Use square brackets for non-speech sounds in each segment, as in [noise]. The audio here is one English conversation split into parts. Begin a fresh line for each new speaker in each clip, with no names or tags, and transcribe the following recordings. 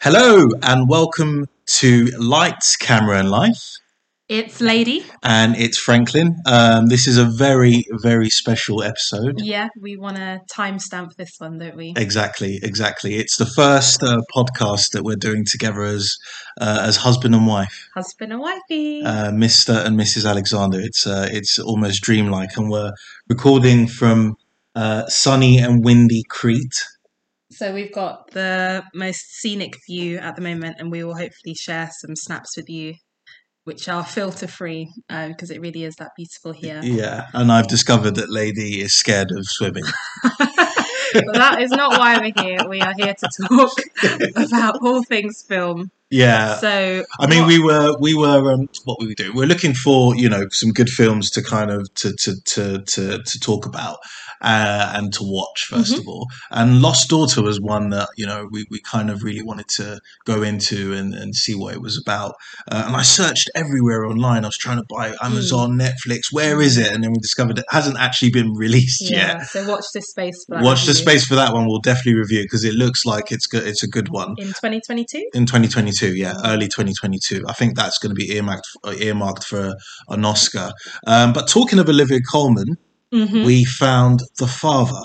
Hello and welcome to Lights, Camera and Life.
It's Lady.
And it's Franklin. Um, this is a very, very special episode.
Yeah, we want to timestamp this one, don't we?
Exactly, exactly. It's the first uh, podcast that we're doing together as uh, as husband and wife,
Husband and wifey.
uh, Mr. and Mrs. Alexander. It's uh, it's almost dreamlike, and we're recording from uh, sunny and windy Crete.
So we've got the most scenic view at the moment, and we will hopefully share some snaps with you, which are filter free, because it really is that beautiful here.
Yeah, and I've discovered that Lady is scared of swimming.
but [laughs] [laughs] that is not why we're here. We are here to talk about all things film.
Yeah,
So
I mean,
what-
we were we were um, what were we doing? We're looking for you know some good films to kind of to to to to, to talk about uh, and to watch 1st
Mhm.
of all. And Lost Daughter was one that you know we, we kind of really wanted to go into and, and see what it was about. Uh, and I searched everywhere online. I was trying to buy Amazon, Netflix. Where is it? And then we discovered it hasn't actually been released
yeah.
yet.
So watch this space. For that
Watch the space for that one. We'll definitely review because it looks like it's good. It's a good one
in 2022.
in 2022 yeah early 2022 i think that's going to be earmarked uh, earmarked for an oscar um, but talking of olivia colman
hmm
we found the father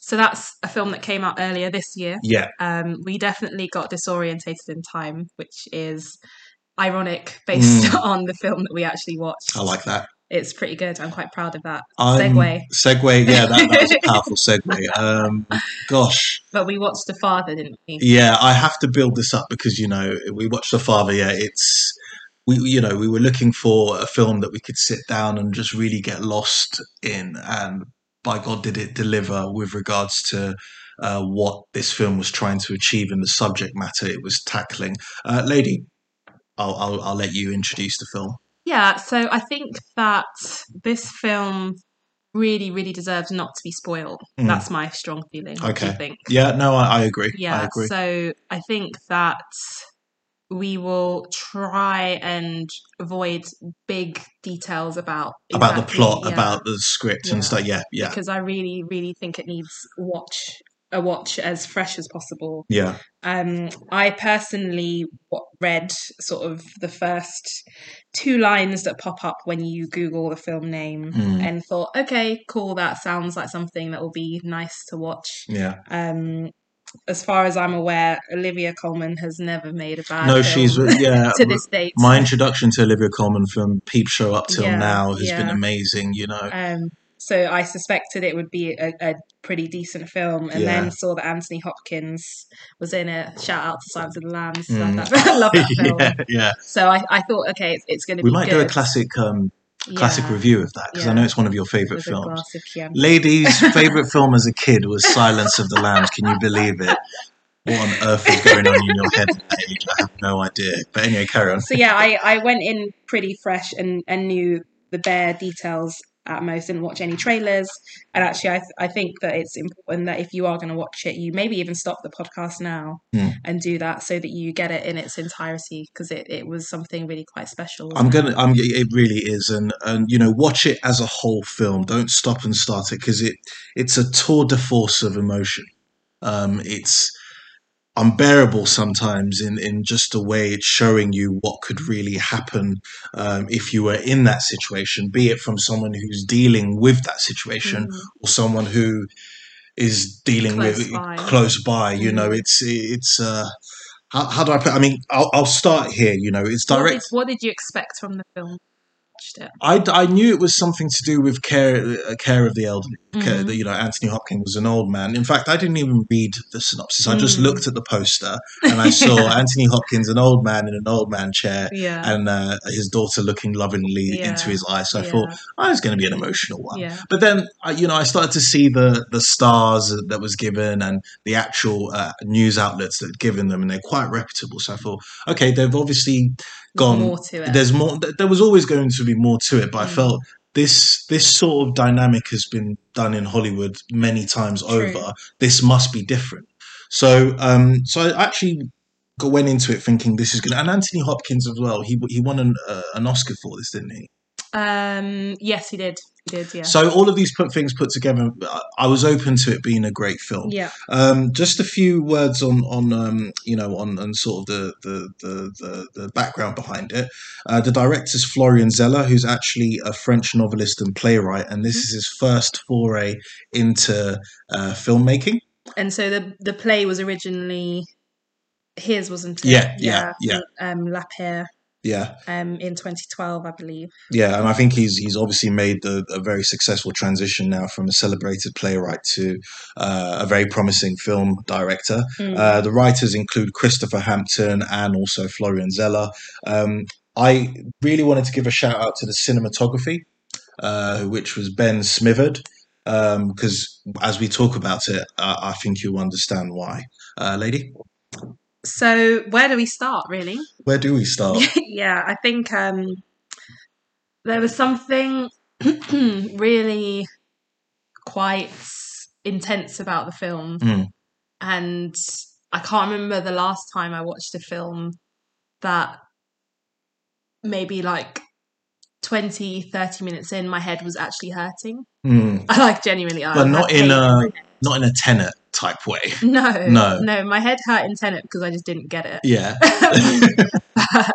So that's a film that came out earlier this year.
yeah
um, we definitely got disorientated in time, which is ironic based [laughs] on the film that we actually watched.
Mm. i like that
It's pretty good. I'm quite proud of that
I'm-
segue.
segue yeah that, that was a [laughs] powerful segue um, gosh
But we watched The Father, didn't we?
yeah i have to build this up because you know we watched the father yeah it's we you know we were looking for a film that we could sit down and just really get lost in and by god did it deliver with regards to uh, what this film was trying to achieve in the subject matter it was tackling uh, lady I'll, I'll i'll let you introduce the film
Yeah, so I think that this film really, really deserves not to be spoiled.
Mm.
That's my strong feeling. What do you
Okay.
think?
yeah no i, I agree i
Yeah,
agree
so I think that we will try and avoid big details about
about the plot
yeah.
about the script
Yeah.
and stuff yeah yeah
because I really, really think it needs watch a watch as fresh as possible.
yeah
Um, I personally read sort of the first two lines that pop up when you Google the film name
Mm.
and thought, okay, cool, that sounds like something that will be nice to watch.
yeah
Um, as far as I'm aware, Olivia Colman has never made a bad
no she's yeah [laughs]
to this date.
my introduction to Olivia Colman from Peep Show up till
Yeah,
now has been amazing. You know,
Um, so I suspected it would be a, a pretty decent film, and
Yeah.
then saw that Anthony Hopkins was in it. Shout out to Silence of the Lambs.
Mm.
Love that, [laughs] love that [laughs] film.
yeah, yeah.
So I, I thought, okay, it's, it's going to be.
We might
good.
do a classic, um, classic
Yeah,
review of that because I know it's one of your favorite films. Ladies' [laughs] favorite film as a kid was Silence of the Lambs. Can you believe it? What on earth is going on in your head at that age? I have no idea. But anyway, carry on.
So yeah, I, I went in pretty fresh and, and knew the bare details at most. Didn't watch any trailers, and actually, I th- I think that it's important that if you are going to watch it, you maybe even stop the podcast now
Hmm.
and do that so that you get it in its entirety because it, it was something really quite special.
I'm gonna. I'm. It really is, and and you know, watch it as a whole film. Don't stop and start it because it it's a tour de force of emotion. Um, it's unbearable sometimes in in just the way it's showing you what could really happen um, if you were in that situation, be it from someone who's dealing with that situation
Mm.
or someone who is dealing
Close
with
by.
close by. You know,
Mm.
it's it's. Uh, how, how do I put? I mean, I'll, I'll start here. You know, it's
What
direct.
did, what did you expect from the film? Watched it.
I, I knew it was something to do with care uh, care of the elderly. Care,
Mhm.
you know, Anthony Hopkins was an old man. In fact, I didn't even read the synopsis. I just
Mm.
looked at the poster and I saw [laughs] Anthony Hopkins, an old man in an old man chair,
Yeah.
and uh, his daughter looking lovingly
Yeah.
into his eyes. So I
yeah.
thought, oh, it's going to be an emotional one.
yeah.
But then, I, you know, I started to see the the stars that was given and the actual uh, news outlets that had given them, and they're quite reputable. So I thought, okay, they've obviously gone
more to it.
there's more there was always going to be more to it but i
Mm.
felt this this sort of dynamic has been done in hollywood many times
True.
over this must be different so um so i actually went into it thinking this is good and anthony hopkins as well he he won an, uh, an oscar for this didn't he
Um, yes, he did. He did. Yeah.
So all of these put things put together, I- was open to it being a great film.
yeah.
Um, just a few words on on um, you know on, on sort of the the, the, the the background behind it. Uh, the director's Florian Zeller, who's actually a French novelist and playwright, and this is his first foray into uh, filmmaking.
And so the the play was originally his, wasn't it?
Yeah, yeah, yeah.
Um, La Paire,
Yeah,
um, in 2012, I believe.
yeah, and I think he's he's obviously made the, a very successful transition now from a celebrated playwright to uh, a very promising film director.
Mm.
Uh, the writers include Christopher Hampton and also Florian Zeller. Um, I really wanted to give a shout out to the cinematography, uh, which was Ben Smithard, because as we talk about it, uh, I think you'll understand why. Uh, lady,
So where do we start, really?
where do we start? [laughs]
yeah, I think um, there was something [clears throat] really quite intense about the film.
Mm.
And I can't remember the last time I watched a film that maybe like 20, 30 minutes in, my head was actually hurting.
Mm.
I [laughs] like genuinely. I
But
had
not
pain
in a- Not in a tenet type way.
No,
No.
no. My head hurt in Tenet because I just didn't get it.
Yeah. [laughs]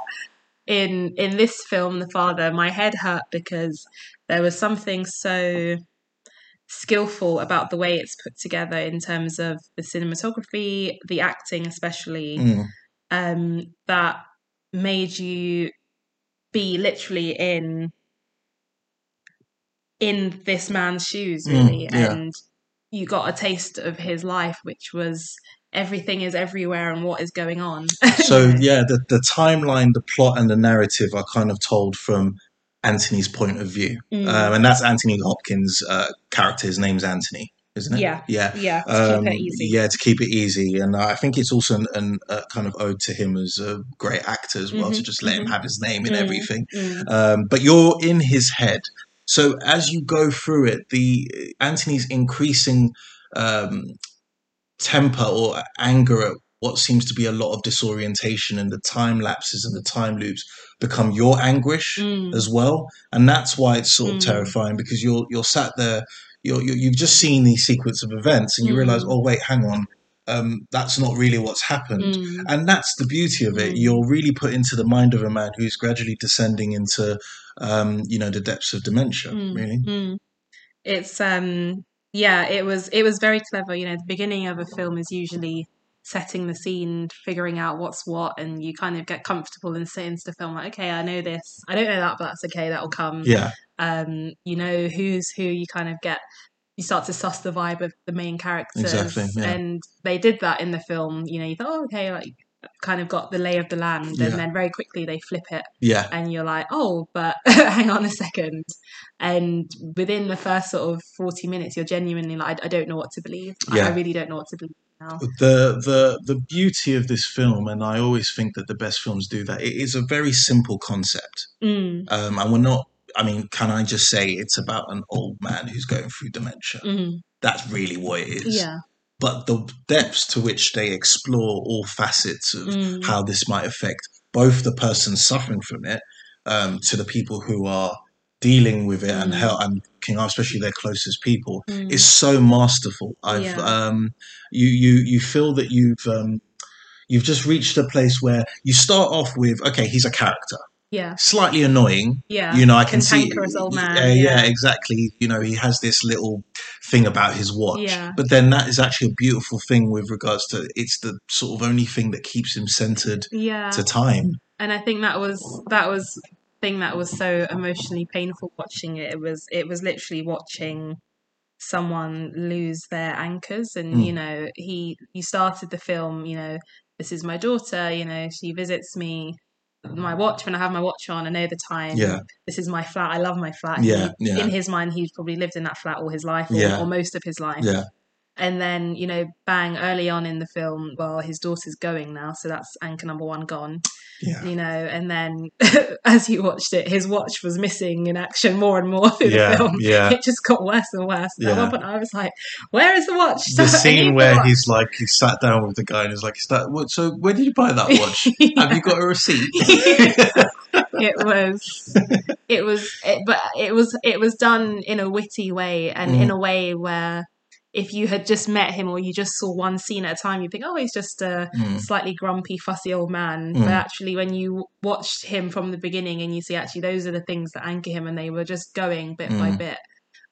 in in this film, The Father, my head hurt because there was something so skillful about the way it's put together in terms of the cinematography, the acting, especially,
Mm.
um, that made you be literally in in this man's shoes,
Mm,
really,
yeah.
and you got a taste of his life, which was everything is everywhere and what is going on. [laughs]
so [laughs] yeah, the, the timeline, the plot, and the narrative are kind of told from Anthony's point of view,
Mm.
um, and that's Anthony Hopkins' uh, character. His name's Anthony, isn't it?
Yeah.
yeah.
yeah, to
Um,
keep it easy.
Yeah, to keep it easy, and I think it's also an, an, a kind of ode to him as a great actor as well, to
Mhm,
just let him
mhm.
have his name in
Mm.
everything.
Mm.
Um, but you're in his head, so as you go through it, the Anthony's increasing um, temper or anger at what seems to be a lot of disorientation and the time lapses and the time loops become your anguish
Mm.
as well, and that's why it's sort of
Mm.
terrifying because you're you're sat there, you're, you you've just seen these sequence of events and you
Mm.
realize, oh wait, hang on, um, that's not really what's happened.
Mm.
And that's the beauty of it.
Mm.
You're really put into the mind of a man who's gradually descending into, um, you know, the depths of dementia.
Mm,
Really,
mm. It's um yeah, it was it was very clever. You know, the beginning of a film is usually setting the scene, figuring out what's what, and you kind of get comfortable and sit into the film like, okay, I know this. I don't know that, but that's okay. That'll come.
yeah,
Um, you know who's who. You kind of get you start to suss the vibe of the main characters,
Exactly, yeah.
and they did that in the film. You know, you thought, oh, okay, like kind of got the lay of the land,
Yeah.
and then very quickly they flip it
yeah,
and you're like, oh, but [laughs] hang on a second. And within the first sort of 40 minutes, you're genuinely like, I, I don't know what to believe. I-
Yeah.
I really don't know what to believe now.
the the the beauty of this film, and I always think that the best films do that. It is a very simple concept,
Mm,
um, and we're not. I mean, can I just say it's about an old man who's going through dementia?
mm,
That's really what it is.
yeah.
But the depths to which they explore all facets of
Mm,
how this might affect both the person suffering from it um, to the people who are dealing with it and
Mm.
help and after, especially their closest people
mm,
is so masterful. I've
Yeah.
um, you you you feel that you've um, you've just reached a place where you start off with okay, he's a character,
yeah.
slightly annoying.
Yeah.
You know, I can see.
Old man,
Yeah, yeah,
yeah.
exactly. You know, he has this little thing about his watch,
Yeah.
but then that is actually a beautiful thing with regards to it's the sort of only thing that keeps him centered
Yeah.
to time.
and I think that was that was thing that was so emotionally painful watching it. It was it was literally watching someone lose their anchors and
Mm.
you know he you started the film you know this is my daughter you know she visits me my watch when I have my watch on I know the time
Yeah.
this is my flat I love my flat
Yeah,
He-
yeah.
in his mind he's probably lived in that flat all his life or,
Yeah.
or most of his life
Yeah,
and then you know bang early on in the film well his daughter's going now so that's anchor number one gone
yeah,
you know and then [laughs] as you watched it his watch was missing in action more and more through
yeah,
the film
yeah.
it just got worse and worse at
Yeah.
one point i was like where is the watch
The [laughs]
I
scene
the
where
watch.
he's like, he sat down with the guy and he's like, "Is that what? So where did you buy that watch? [laughs] Have you got a receipt?"
it was it was it, but it was it was done in a witty way and
Mm.
in a way where if you had just met him or you just saw one scene at a time, you think, oh, he's just a
Mm.
slightly grumpy, fussy old man.
Mm.
But actually, when you watched him from the beginning and you see actually those are the things that anchor him, and they were just going bit by
Mm.
bit.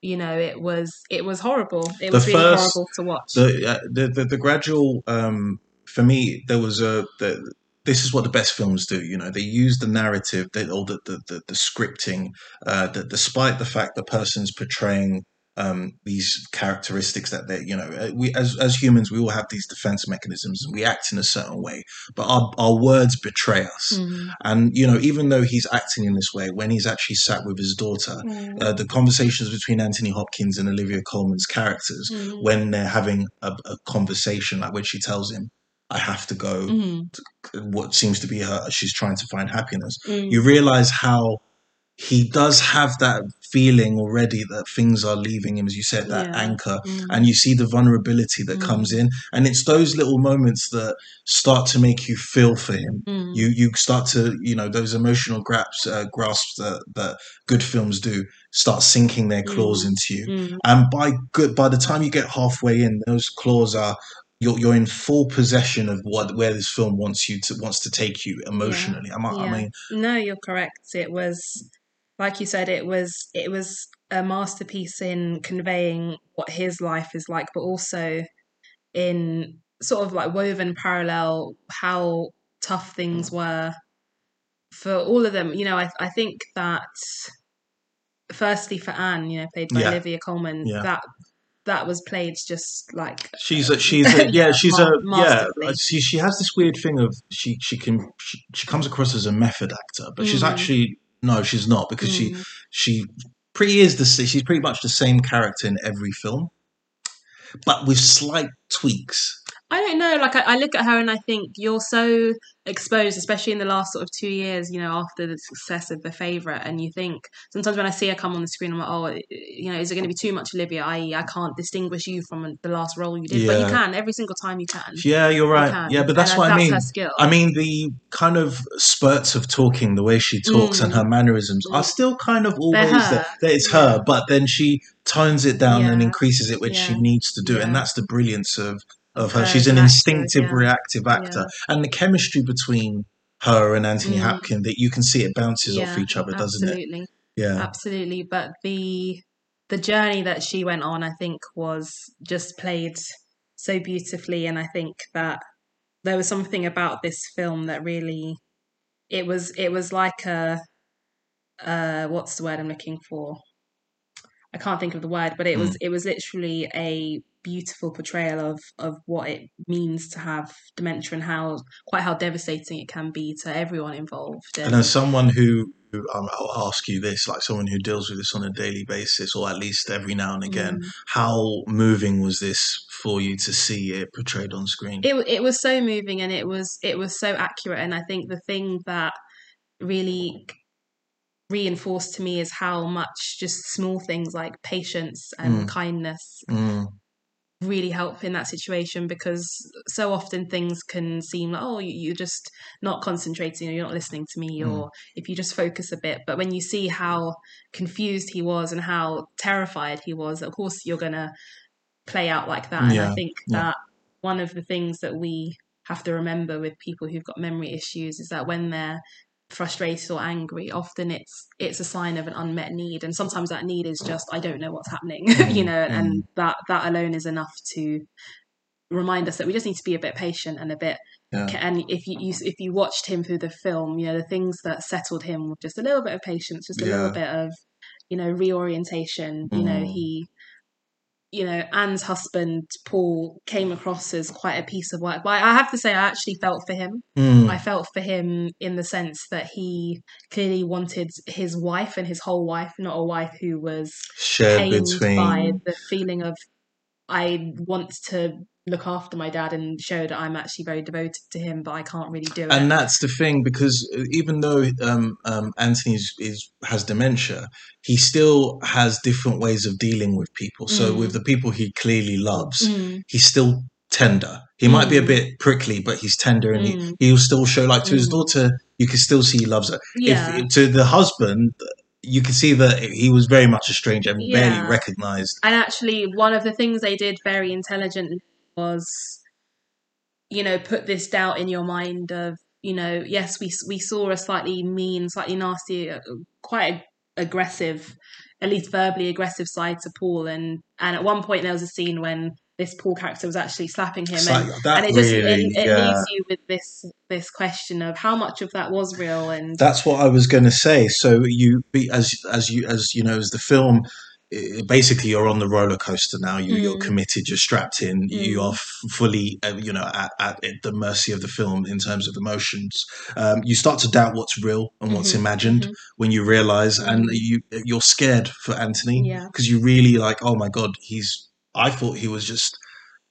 You know, it was it was horrible. It
The
was really
first-
horrible to watch.
the, uh, the the the gradual um for me there was a the, this is what the best films do you know they use the narrative they, or the the, the, the scripting uh that despite the fact the person's portraying um these characteristics that they you know uh, we as as humans we all have these defense mechanisms and we act in a certain way but our our words betray us
Mhm.
and you know even though he's acting in this way when he's actually sat with his daughter
Mm.
uh, the conversations between Anthony Hopkins and Olivia Colman's characters
Mhm.
when they're having a, a conversation, like when she tells him, I have to go,
Mhm.
what seems to be her, she's trying to find happiness.
Mm.
You realize how he does have that feeling already that things are leaving him, as you said, that
Yeah.
anchor.
Mm.
And you see the vulnerability that
Mm.
comes in. And it's those little moments that start to make you feel for him.
Mm.
You you start to, you know, those emotional grasps, uh, grasps that, that good films do start sinking their claws
Mm.
into you
Mm.
and by good by the time you get halfway in those claws are you're, you're in full possession of what where this film wants you to wants to take you emotionally Am I, I mean
No, you're correct. It was like you said, it was it was a masterpiece in conveying what his life is like, but also in sort of like woven parallel how tough things mm. were for all of them. You know, I I think that firstly for Anne, you know, played by
Yeah.
Olivia Colman,
Yeah.
that that was played just like
she's a uh, she's a, [laughs] yeah she's a yeah
uh,
she she has this weird thing of she she can she, she comes across as a method actor but she's
Mm.
actually no she's not because she
Mm.
she pretty is the she's pretty much the same character in every film but with slight tweaks
I don't know. Like I, I look at her and I think you're so exposed, especially in the last sort of two years. You know, after the success of The Favorite, and you think sometimes when I see her come on the screen, I'm like, oh, you know, is it going to be too much Olivia? I.e., I can't distinguish you from the last role you did, but you can every single time you can.
yeah you're right
can.
yeah but that's
And
what I mean
her skill.
I mean, the kind of spurts of talking, the way she talks, and
Mm.
her mannerisms are
Mm.
still kind of always
her.
there. That it's her, but then she tones it down and increases it when she needs to do it, and that's the brilliance of of her.
Her
She's an instinctive,
yeah.
reactive actor, and the chemistry between her and Anthony
Mm.
Hopkins that you can see it bounces off each other, doesn't it?
absolutely.
Yeah,
absolutely but the the journey that she went on i think was just played so beautifully and i think that there was something about this film that really it was it was like a uh what's the word i'm looking for i can't think of the word but it was it was literally a beautiful portrayal of of what it means to have dementia and how quite how devastating it can be to everyone involved
and as someone who, who um, I'll ask you this, like someone who deals with this on a daily basis, or at least every now and again,
Mm.
how moving was this for you to see it portrayed on screen?
it it was so moving and it was it was so accurate and I think the thing that really reinforced to me is how much just small things like patience and
Mm.
kindness
Mm.
Really help in that situation because so often things can seem like oh you- you're just not concentrating or you're not listening to me
Mm.
or if you just focus a bit but when you see how confused he was and how terrified he was of course you're going to play out like that and i think
yeah.
that one of the things that we have to remember with people who've got memory issues is that when they're frustrated or angry often it's it's a sign of an unmet need and sometimes that need is just i don't know what's happening [laughs] you know
Mm.
and that that alone is enough to remind us that we just need to be a bit patient and a bit
Yeah.
and if you, you if you watched him through the film you know the things that settled him were just a little bit of patience just a
Yeah.
little bit of you know reorientation you know
Mm.
he you know Anne's husband Paul came across as quite a piece of work but I have to say I actually felt for him
Mm.
I felt for him in the sense that he clearly wanted his wife and his whole wife not a wife who was
Shared between.
by the feeling of I want to look after my dad and show that I'm actually very devoted to him, but I can't really do it.
and that's the thing because even though um, um, Anthony is, has dementia, he still has different ways of dealing with people. So
Mm.
with the people he clearly loves,
Mm,
he's still tender. He might be a
Mm.
bit prickly, but he's tender, and
Mm.
he, he'll still show like to his
Mm.
daughter. You can still see he loves her.
Yeah.
If to the husband, you can see that he was very much a stranger and
Yeah.
barely recognized.
And actually, one of the things they did very intelligently was, you know, put this doubt in your mind of, you know, yes, we we saw a slightly mean, slightly nasty, uh, quite aggressive, at least verbally aggressive side to Paul, and and at one point there was a scene when this Paul character was actually slapping him, and,
like,
and it just
really,
it, it
yeah.
leaves you with this this question of how much of that was real, and
That's what I was going to say. So you be as as you as you know as the film. Eh, Basically, you're on the roller coaster now. You, You're
Mm.
committed. You're strapped in. You
Mm.
are f- fully, uh, you know, at, at the mercy of the film in terms of emotions. Um, you start to doubt what's real and what's
Mhm,
imagined
mhm.
when you realize, and you you're scared for Anthony
yeah,
because you really like. Oh my god, he's. I thought he was just.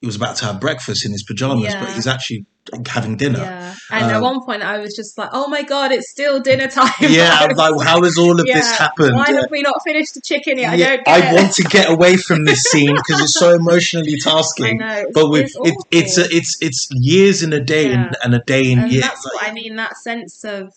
He was about to have breakfast in his pajamas, but he's actually having dinner.
yeah. And at
Um,
one point, I was just like, "Oh my god, it's still dinner time!"
Yeah, [laughs]
I
I'm
was
like, how has all of this happened?
Why have we not finished the chicken yet? I don't
I want to get away from this [laughs] scene because it's so emotionally
I
tasking.
know. It's,
But with
it's
it, it's a, it's it's years in a day
Yeah.
and, and a day in
and
years.
that's what I mean. That sense of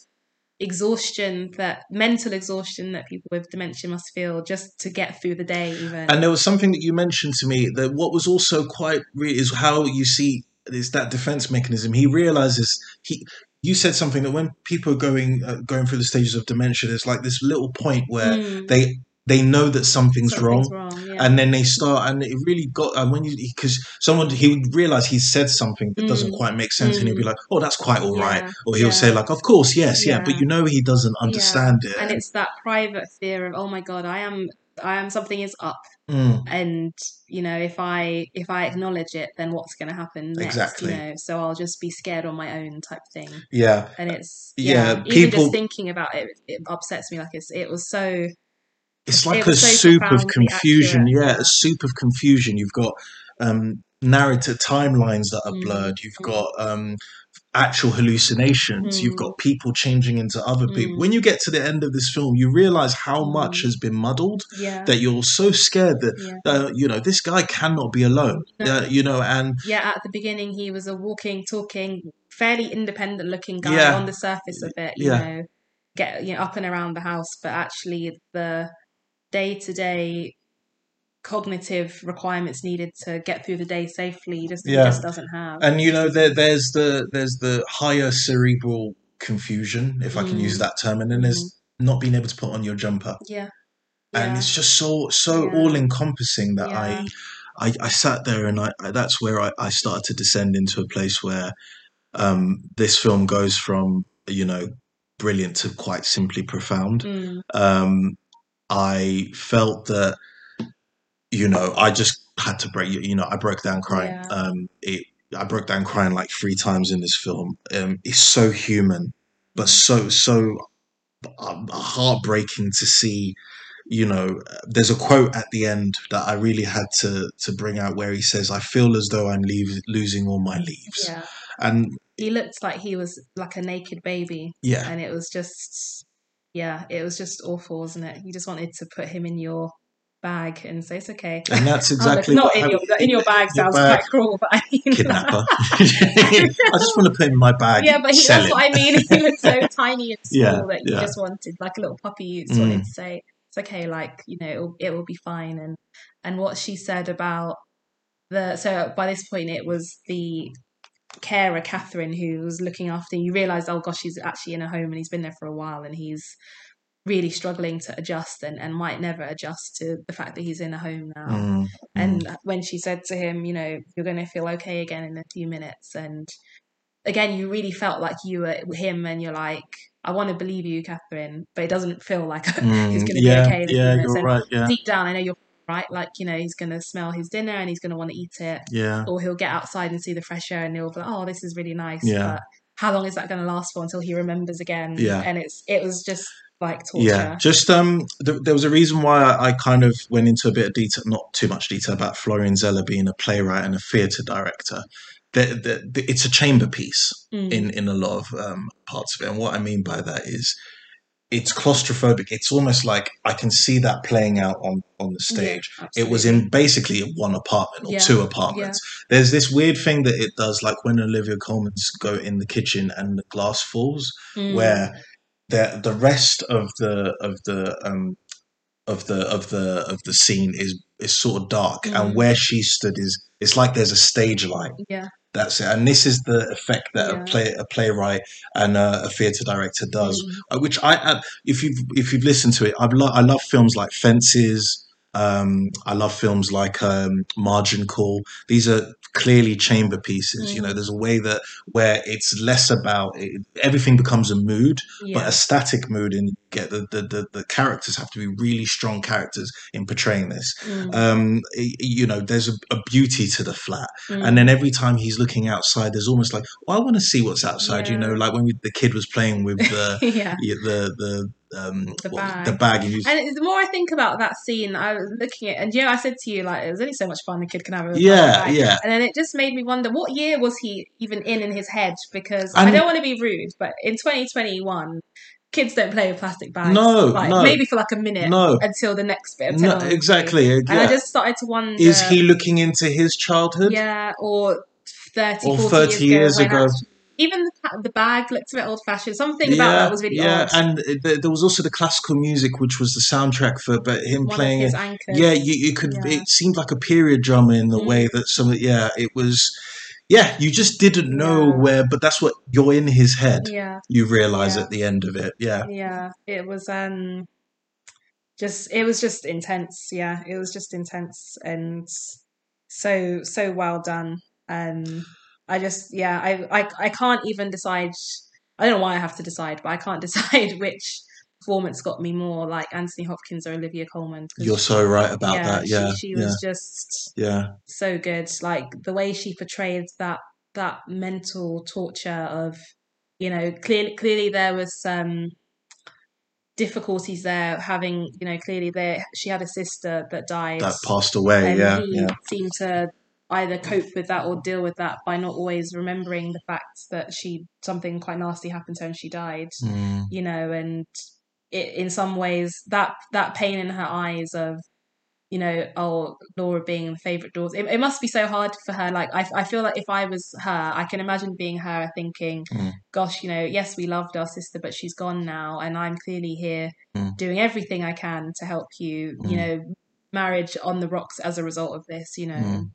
exhaustion, that mental exhaustion that people with dementia must feel just to get through the day. Even
And there was something that you mentioned to me that what was also quite re- is how you see is that defense mechanism. He realizes he. You said something that when people are going uh, going through the stages of dementia, there's like this little point where
Mm,
they they know that something's, wrong,
something's wrong. Yeah.
and then they start and it really got and when you because someone he would realize he said something that doesn't
Mm.
quite make sense and he'll be
Mm.
like oh that's quite all right
Yeah,
or he'll
yeah.
say like of course yes yeah. but you know he doesn't understand it
and it's that private fear of, oh my god, I am, I am something is up,
Mm,
and you know, if I if I acknowledge it, then what's going to happen next?
Exactly.
You know, so I'll just be scared on my own type thing.
yeah
and it's
Yeah,
yeah, even
people-
just thinking about it it upsets me like it's it was so
it's
It
like a
so
soup of confusion yeah
yeah.
a soup of confusion you've got um narrative timelines that are
Mm,
blurred you've
mm.
got um actual hallucinations you've
Mm.
got people changing into other people
Mm.
when you get to the end of this film you realize how much
Mm.
has been muddled
yeah
that you're so scared that
yeah
uh, you know this guy cannot be alone
No.
uh, you know and
yeah at the beginning he was a walking talking fairly independent looking guy
Yeah.
on the surface of it you
Yeah.
know get you know up and around the house but actually the day to day cognitive requirements needed to get through the day safely just
Yeah.
just doesn't have
and you know there, there's the there's the higher cerebral confusion if i can
Mm.
use that term and then there's not being able to put on your jumper
yeah
and
yeah
it's just so so
Yeah.
all encompassing that. I, I i sat there and i, I that's where I, I started to descend into a place where um this film goes from you know brilliant to quite simply profound
Mm,
um, I felt that, you know, I just had to break, you know, I broke down crying.
Yeah.
Um, it, I broke down crying like three times in this film. Um, it's so human, but so, so um, heartbreaking to see. You know, there's a quote at the end that I really had to to bring out where he says, "I feel as though I'm leave, losing all my leaves,"
yeah
and
he looked like he was like a naked baby
yeah,
and it was just yeah it was just awful wasn't it you just wanted to put him in your bag and say it's okay
and that's
Oh,
exactly
not in your in your bag
Your
sounds
bag.
quite cruel but I mean
kidnapper. [laughs] I just want to put him in my bag.
yeah but he, that's
it.
what I mean [laughs] he was so tiny and [laughs] small
Yeah,
that you
yeah.
just wanted like a little puppy you just wanted
Mm.
to say it's okay like you know it will, it will be fine and and what she said about the so by this point it was the carer Catherine who was looking after you realize oh gosh he's actually in a home and he's been there for a while and he's really struggling to adjust and, and might never adjust to the fact that he's in a home now
Mm, mm.
and when she said to him you know you're going to feel okay again in a few minutes and again you really felt like you were him and you're like I want to believe you Catherine but it doesn't feel like [laughs] he's
Mm,
going to
yeah,
be okay in
yeah,
minutes
you're right. Yeah,
deep down I know you're right like you know he's going to smell his dinner and he's going to want to eat it
yeah,
or he'll get outside and see the fresh air and he'll be like, oh, this is really nice.
Yeah.
But how long is that going to last for until he remembers again?
Yeah.
And it's it was just like torture.
yeah. Just um, th- there was a reason why I, I kind of went into a bit of detail, not too much detail, about Florian Zeller being a playwright and a theatre director. The, the, it's a chamber piece
Mm.
in in a lot of um, parts of it, and what I mean by that is it's claustrophobic. It's almost like I can see that playing out on on the stage.
Yeah,
it was in basically one apartment or
Yeah,
two apartments. There's this weird thing that it does, like when Olivia Colman's go in the kitchen and the glass falls,
Mm.
where the the rest of the of the um of the of the of the scene is is sort of dark,
Mm.
and where she stood is it's like there's a stage light.
yeah,
That's it, and this is the effect that
Yeah.
a play a playwright and a, a theatre director does
Mm.
uh, which I, I if you've if you've listened to it, I lo- I love films like Fences. Um, I love films like um, Margin Call. These are clearly chamber pieces. You know,
Mm.
there's a way that where it's less about it, everything becomes a mood, but a static mood, you get the, the the the characters have to be really strong characters in portraying this.
Mm.
Um, y- you know, there's a, a beauty to the flat,
Mm.
and then every time he's looking outside, there's almost like, oh, I want to see what's outside. You know, like when we, the kid was playing with [laughs] the
yeah.
yeah, the the um
The
what
bag.
the bag and
And the more I think about that scene, I was looking at, and yeah, I said to you like, it was only so much fun a kid can have. with
yeah
bag.
yeah
And then it just made me wonder what year was he even in in his head? Because I don't want to be rude, but in 2021, kids don't play with plastic bags.
No,
like,
no.
maybe for like a minute
no
until the next bit of
no exactly
And. I just started to wonder,
is he looking into his childhood
yeah, or 30,
Or
40
30 years
years, ago.
ago.
even the, the bag looked a bit old fashioned. Something about that was really
yeah
odd.
and th- there was also the classical music which was the soundtrack for but him
One
playing it yeah you, you could
Yeah.
it seemed like a period drama in the
Mm.
way that some yeah it was yeah you just didn't know
Yeah.
where but that's what you're in his head.
Yeah.
you realize
Yeah.
at the end of it. Yeah.
Yeah. It was um just it was just intense. Yeah it was just intense and so so well done. Um i just yeah i i, I can't even decide. I don't know why i have to decide but i can't [laughs] decide which performance got me more like anthony hopkins or olivia colman 'cause
you're so right about
yeah,
that yeah
she, she
yeah
was just
yeah
so good. Like the way she portrayed that that mental torture of, you know, clearly clearly there was some difficulties there. Having you know, clearly there she had a sister that died,
that passed away
and
yeah
he
yeah
seemed to either cope with that or deal with that by not always remembering the fact that she something quite nasty happened to her and she died
Mm.
you know, and it, in some ways that that pain in her eyes of, you know, oh Laura being the favorite daughter, it, it must be so hard for her. Like I, I feel like if I was her, I can imagine being her, thinking,
Mm.
gosh, you know, yes, we loved our sister, but she's gone now, and I'm clearly here
Mm.
doing everything I can to help you. You
Mm.
know, marriage on the rocks as a result of this. You know.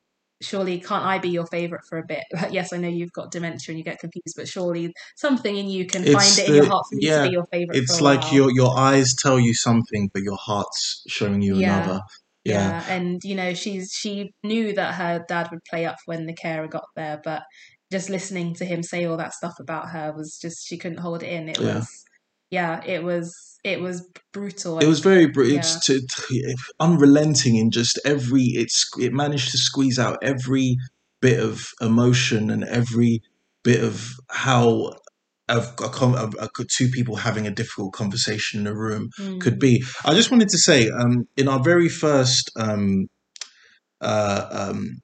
Surely, can't I be your favorite for a bit? [laughs] yes, I know you've got dementia and you get confused, but surely something in you can
It's
find it in your heart for me
yeah,
to be your favorite.
it's
for a
like
while.
your your eyes tell you something but your heart's showing you
Yeah.
another yeah
and you know she's she knew that her dad would play up when the carer got there, but just listening to him say all that stuff about her was just she couldn't hold it in. It
Yeah.
was yeah, it was it was brutal.
it was very brutal,
Yeah. [sighs]
unrelenting in just every it's it managed to squeeze out every bit of emotion and every bit of how a, a, a, a, two people having a difficult conversation in a room
Mm.
could be. I just wanted to say, um, in our very first um, uh, um,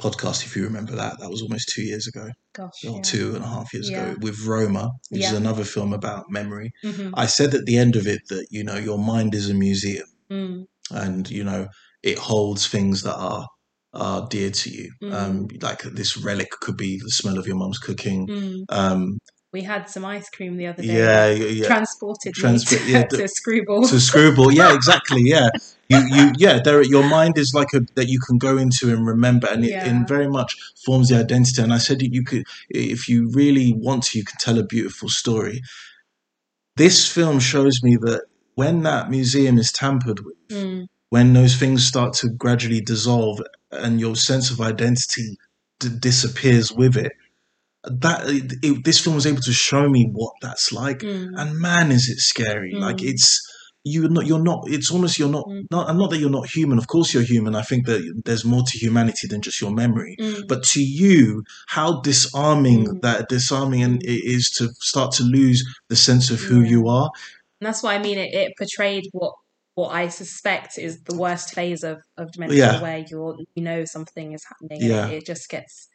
podcast, if you remember that, that was almost two years ago,
gosh
or
yeah.
two and a half years
Yeah.
ago, with Roma, which is another film about memory.
Mhm.
I said at the end of it that you know your mind is a museum,
Mm.
and you know it holds things that are are dear to you. Um, like this relic could be the smell of your mum's cooking.
Mm.
Um,
We had some ice cream the other day.
yeah, yeah, yeah.
Transported
Transfer-
me to,
yeah, [laughs]
to Screwball.
to screwball yeah [laughs] exactly yeah you you yeah there your mind is like a that you can go into and remember and it
Yeah.
and very much forms the identity and i said that you could if you really want to you can tell a beautiful story this film shows me that when that museum is tampered with
Mm.
when those things start to gradually dissolve and your sense of identity d- disappears with it that it, it- this film was able to show me what that's like
Mm.
and man is it scary like
Mm.
it's you're not you're not it's almost you're not
Mm.
not not that you're not human of course you're human i think that there's more to humanity than just your memory
Mm.
but to you how disarming
Mm.
that disarming and it is to start to lose the sense of who
Yeah.
you are
And that's what I mean. It, it portrayed what what I suspect is the worst phase of, of dementia,
Yeah.
where you're you know something is happening.
Yeah.
And it just gets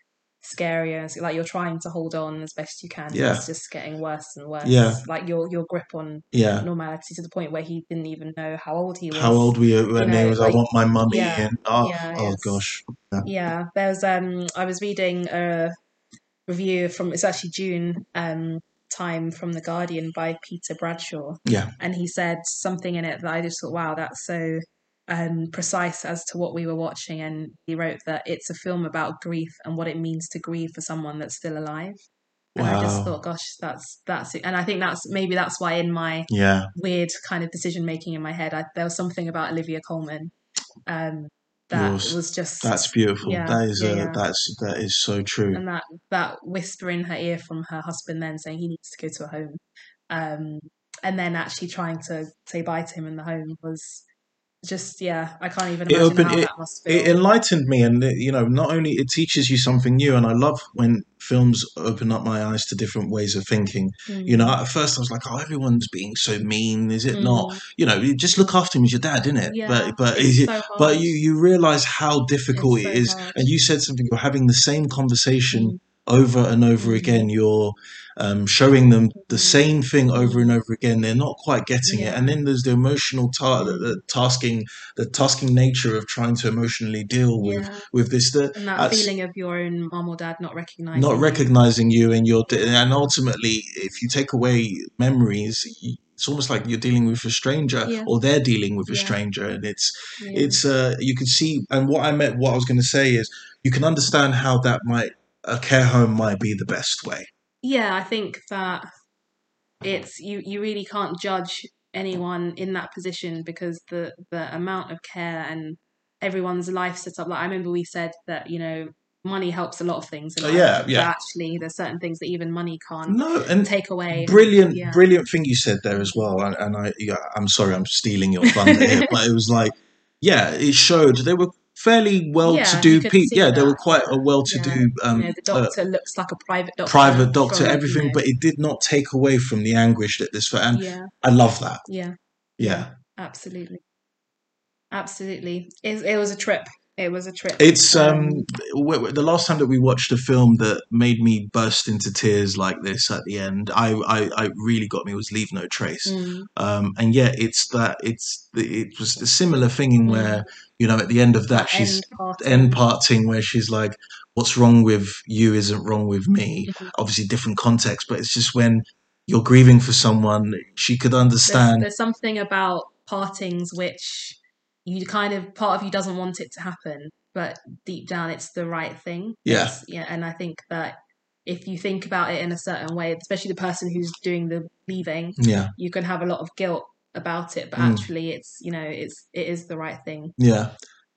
scarier. It's like you're trying to hold on as best you can.
Yeah.
It's just getting worse and worse.
Yeah.
Like your your grip on
Yeah.
normality to the point where he didn't even know how old he was.
How old were you when
know,
he was?
like-
I want my mummy.
Yeah.
And oh,
Yeah,
oh gosh.
Yeah, there's um I was reading a review from it's actually June um time from the Guardian by Peter Bradshaw
Yeah.
and he said something in it that I just thought wow that's so um precise as to what we were watching and he wrote that it's a film about grief and what it means to grieve for someone that's still alive. And I just thought gosh that's that's it and I think that's maybe that's why in my
Yeah.
weird kind of decision making in my head I, there was something about Olivia Colman um that
Yours.
was just
That's beautiful.
Yeah,
that is
yeah,
uh, that's that is so true.
and that that whisper in her ear from her husband then saying he needs to go to a home um and then actually trying to say bye to him in the home was just yeah i can't even
It
imagine
opened-
how
it-
that must feel.
it enlightened me and you know not only it teaches you something new and i love when films open up my eyes to different ways of thinking.
Mm.
you know at first i was like oh everyone's being so mean is it not?
Mm.
you know you just look after him as your dad isn't it
yeah,
but but it,
so
but you you realize how difficult
It's
it
so
is. and you said something you're having the same conversation
Mm.
Over and over again you're um, showing them the same thing over and over again they're not quite getting it and then there's the emotional ta- the, the tasking the tasking nature of trying to emotionally deal with
yeah
with this the,
and that feeling of your own mom or dad not recognizing
not
you.
recognizing you and your and ultimately if you take away memories you- it's almost like you're dealing with a stranger
Yeah.
or they're dealing with a
Yeah.
stranger and it's
Yeah.
it's uh you can see and what i meant what i was going to say is you can understand how that might a care home might be the best way
yeah i think that it's you you really can't judge anyone in that position because the the amount of care and everyone's life set up like i remember we said that you know money helps a lot of things in
Oh, yeah,
but
yeah.
actually there's certain things that even money can't
no and
take away
brilliant
Yeah.
brilliant thing you said there as well and, and i yeah, i'm sorry i'm stealing your thunder here [laughs] but it was like yeah it showed they were fairly
well-to-do
people yeah they were quite a well to do um
you know the
uh,
doctor looks like a private doctor
private doctor
from, you
everything
know,
but it did not take away from the anguish that this and
yeah.
I love that.
Yeah.
Yeah.
Absolutely. Absolutely. It, it was a trip it was a trip
It's um w- the last time that we watched a film that made me burst into tears like this at the end. I I, I really got me was Leave No Trace.
mm,
Um, and yeah, it's that it's it was a similar thing in
Mm.
where you know at the end of that
that
she's
end part
end parting where she's like, "What's wrong with you isn't wrong with me."
Mhm.
Obviously, different context, but it's just when you're grieving for someone, she could
there's,
understand.
there's something about partings which you kind of part of you doesn't want it to happen but deep down it's the right thing
Yeah.
It's- yeah and i think that if you think about it in a certain way especially the person who's doing the leaving
yeah,
you can have a lot of guilt about it but
Mm.
actually it's you know it's it is the right thing
yeah.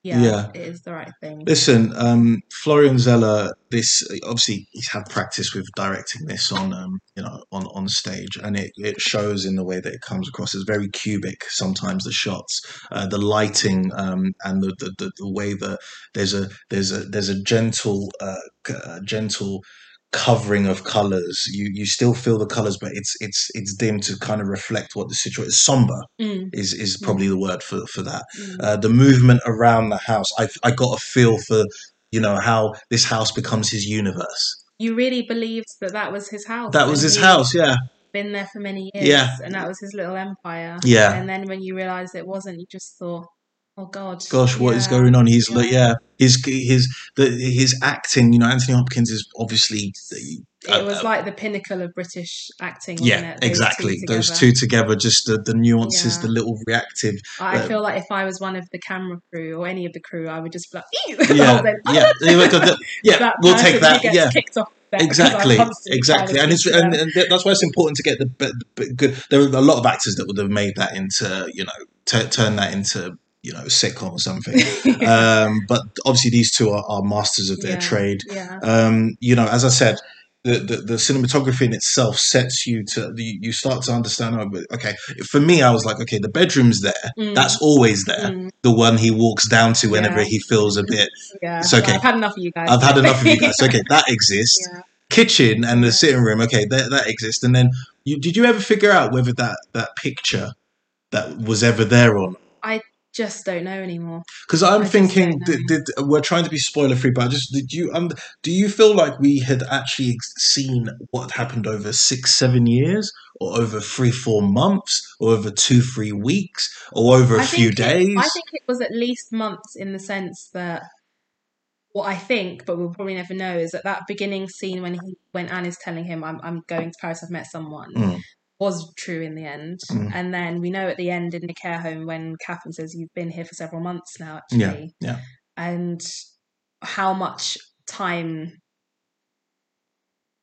Yeah,
Yeah.
it is the right thing
Listen, um, Florian Zeller. This obviously he's had practice with directing this on, um, you know, on on stage, and it, it shows in the way that it comes across as very cubic. Sometimes the shots, uh, the lighting, um, and the, the, the, the way that there's a there's a there's a gentle uh, uh, gentle covering of colors. You you still feel the colors, but it's it's it's dim to kind of reflect what the situation. Is. Somber
Mm,
is is probably the word for for that
mm.
uh, the movement around the house. I I got a feel for you know how this house becomes his universe.
you really believed that that was his house
That was his house, yeah,
been there for many years
Yeah.
and that was his little empire
yeah.
and then when you realized it wasn't you just thought oh god
Gosh, what is
yeah,
going on? He's
yeah.
like, yeah, his his the his acting. You know, Anthony Hopkins is obviously.
it
uh,
was
uh,
like the pinnacle of british acting wasn't
yeah,
it? Those two
exactly. Those two together, just the, the nuances,
Yeah.
the little reactive.
i
uh,
feel like if i was one of the camera crew or any of the crew i would just be like "Ew," [laughs]
Yeah, yeah, [laughs] yeah, we'll take that. Yeah,
kicked off
exactly exactly and it's and, and that's why it's important to get the, b- b- good there are a lot of actors that would have made that into you know t- turn that into you know sitcom or something. [laughs] Um but obviously these two are, are masters of their
Yeah.
trade.
yeah.
Um you know as i said the, the, the cinematography in itself sets you to you, you start to understand oh, but, okay for me i was like okay the bedroom's there.
Mm,
that's always there.
Mm,
the one he walks down to whenever
Yeah.
he feels a bit. [laughs]
Yeah.
It's okay.
i've had enough of you guys.
I've had enough of you guys. [laughs] Okay that exists. Kitchen and the sitting room. Okay that, that exists. And then you did you ever figure out whether that that picture that was ever there or not
just don't know anymore.
Because I'm
I
thinking, did, did we're trying to be spoiler free, but I just did you um, do you feel like we had actually seen what happened over six, seven years, or over three, four months, or over two, three weeks, or over a
I
few
think it-
days?
I think it was at least months in the sense that what I think, but we'll probably never know, is that that beginning scene when he when Anne is telling him, "I'm I'm going to Paris. I've met someone."
Mm.
Was true in the end,
Mm.
and then we know at the end in the care home when Catherine says you've been here for several months now,
Yeah,
actually,
yeah.
and how much time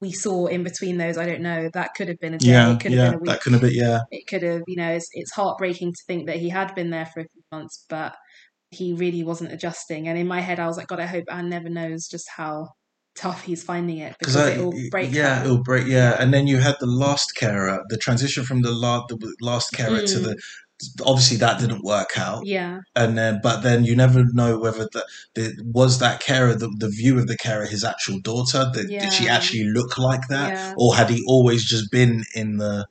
we saw in between those, I don't know. That could have been a day,
yeah,
it could have
yeah,
been a week,
that could have been yeah.
it could have, you know, it's, it's heartbreaking to think that he had been there for a few months, but he really wasn't adjusting. And in my head, I was like, God, I hope Anne never knows just how tough he's finding it because
I,
it will break
yeah, it'll break. Yeah, and then you had the last carer, the transition from the last the last carer to
Mm.
the. Obviously, that didn't work out,
Yeah,
and then but then you never know whether the, the was that carer the, the view of the carer his actual daughter. Did, did she actually look like that,
yeah,
or had he always just been in the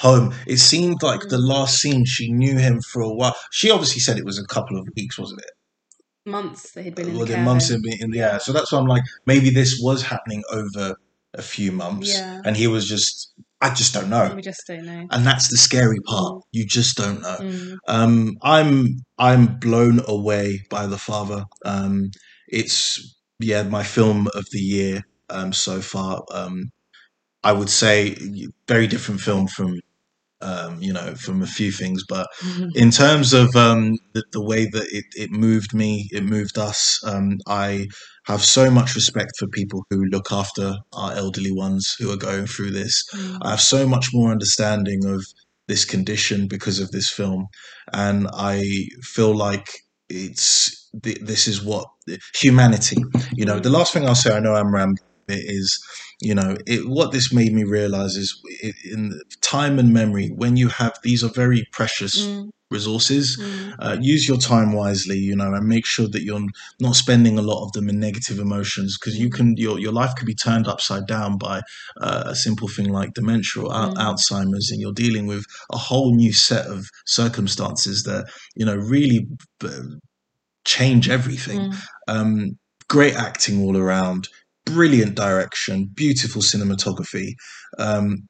home? It seemed like the
Mm.
last scene she knew him for a while. She obviously said it was a couple of weeks, wasn't it?
Months that he'd been in
Well,
the
the
care
months
home.
in, in yeah. So that's why I'm like, maybe this was happening over a few months,
Yeah.
and he was just, I just don't know,
We just don't know.
and that's the scary part.
Mm.
You just don't know.
Mm.
Um, I'm I'm blown away by the father. Um, it's yeah, my film of the year um, so far. Um, I would say very different film from um, you know from a few things, but in terms of um, the, the way that it, it moved me, it moved us. Um, I have so much respect for people who look after our elderly ones who are going through this.
Mm.
I have so much more understanding of this condition because of this film, and I feel like it's th- this is what humanity. You know, the last thing I'll say, I know I'm rambling, a bit, is you know it, what this made me realize is i in time and memory when you have these are very precious
Mm.
resources
Mm.
uh, use your time wisely you know and make sure that you're not spending a lot of them in negative emotions because you can your, your life could be turned upside down by uh, a simple thing like dementia or
Mm.
alzheimer's and you're dealing with a whole new set of circumstances that you know really uh, change everything
Mm.
um, great acting all around brilliant direction beautiful cinematography um,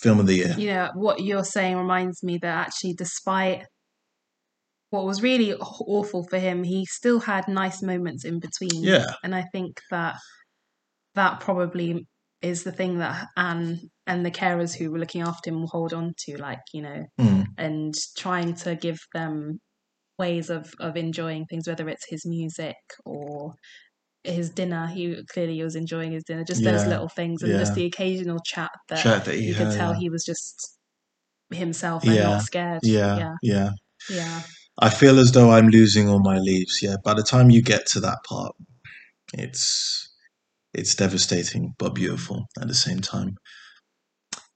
film of the year.
You know what you're saying reminds me that actually despite what was really awful for him he still had nice moments in between.
Yeah.
And i think that that probably is the thing that anne and the carers who were looking after him will hold on to like you know
Mm.
and trying to give them ways of of enjoying things whether it's his music or his dinner he clearly was enjoying his dinner just those little things and
yeah.
just the occasional chat that
chat that
you could tell
yeah.
he was just himself and
Yeah,
not scared.
yeah
yeah,
yeah
yeah.
I feel as though I'm losing all my leaves. Yeah, by the time you get to that part, it's it's devastating but beautiful at the same time.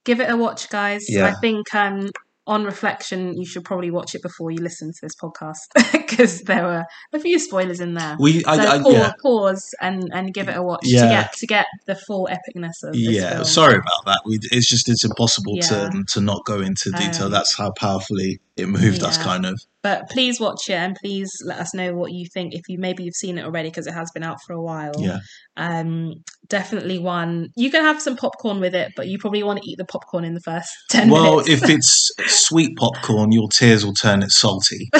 Give it a watch, guys.
Yeah.
I think um, on reflection, you should probably watch it before you listen to this podcast [laughs] because there were a few spoilers in there.
We, I,
so
I,
pause,
yeah,
pause and, and give it a watch
Yeah.
to get to get the full epicness of
yeah.
film.
Sorry about that. We, it's just it's impossible
Yeah.
to to not go into detail.
Um,
That's how powerfully it moved us, kind of.
But please watch it and please let us know what you think. If you maybe you've seen it already because it has been out for a while.
Yeah,
Um, definitely one. You can have some popcorn with it, but you probably want to eat the popcorn in the first [laughs] ten
Well,
minutes.
if it's sweet popcorn, your tears will turn it salty [laughs]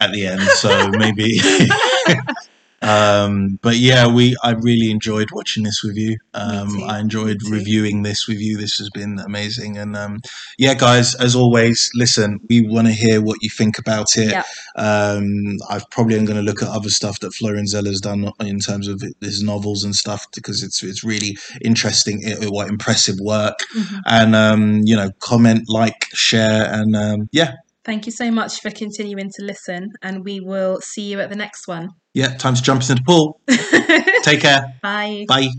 at the end. So maybe. [laughs] um, but yeah, we I really enjoyed watching this with you. Um, I enjoyed reviewing this with you. This has been amazing. And um, yeah, guys, as always, listen, we want to hear what you think about it.
Yeah.
Um, I probably am going to look at other stuff that Florian Zeller's done in terms of his novels and stuff because it's it's really interesting. It, what impressive work
Mhm.
and um, you know comment like share and um, yeah
Thank you so much for continuing to listen, and we will see you at the next one.
Yeah time to jump into the pool. [laughs] Take care.
Bye.
bye